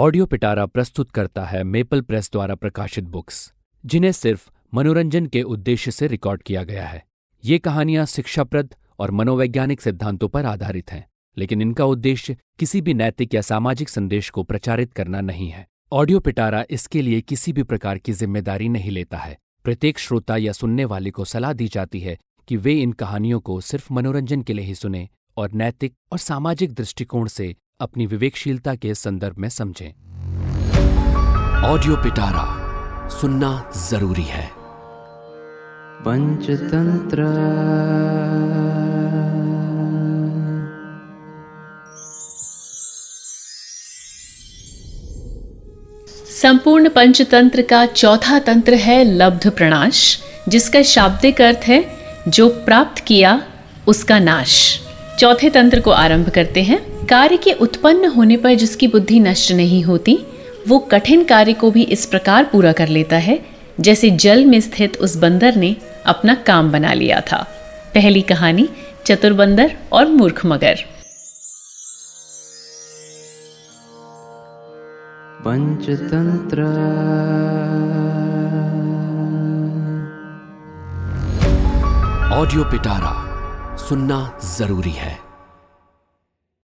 Audio पिटारा प्रस्तुत करता है मेपल प्रेस द्वारा प्रकाशित बुक्स, जिन्हें सिर्फ़ मनोरंजन के उद्देश्य से रिकॉर्ड किया गया है। ये कहानियाँ शिक्षाप्रद और मनोवैज्ञानिक सिद्धांतों पर आधारित हैं, लेकिन इनका उद्देश्य किसी भी नैतिक या सामाजिक संदेश को प्रचारित करना नहीं है। ऑडियो पिटारा इसके लिए किसी भी प्रकार की ज़िम्मेदारी नहीं लेता है। प्रत्येक श्रोता या सुनने वाले को सलाह दी जाती है कि वे इन कहानियों को सिर्फ़ मनोरंजन के लिए ही सुने और नैतिक और सामाजिक दृष्टिकोण से अपनी विवेकशीलता के संदर्भ में समझें। ऑडियो पिटारा सुनना ज़रूरी है। पंचतंत्र। संपूर्ण पंचतंत्र का चौथा तंत्र है लब्ध प्रणाश जिसका शाब्दिक अर्थ है जो प्राप्त किया उसका नाश। चौथे तंत्र को आरंभ करते हैं। कार्य के उत्पन्न होने पर जिसकी बुद्धि नष्ट नहीं होती वो कठिन कार्य को भी इस प्रकार पूरा कर लेता है जैसे जल में स्थित उस बंदर ने अपना काम बना लिया था। पहली कहानी चतुर बंदर और मूर्ख मगर। पंचतंत्र। ऑडियो पिटारा सुनना ज़रूरी है।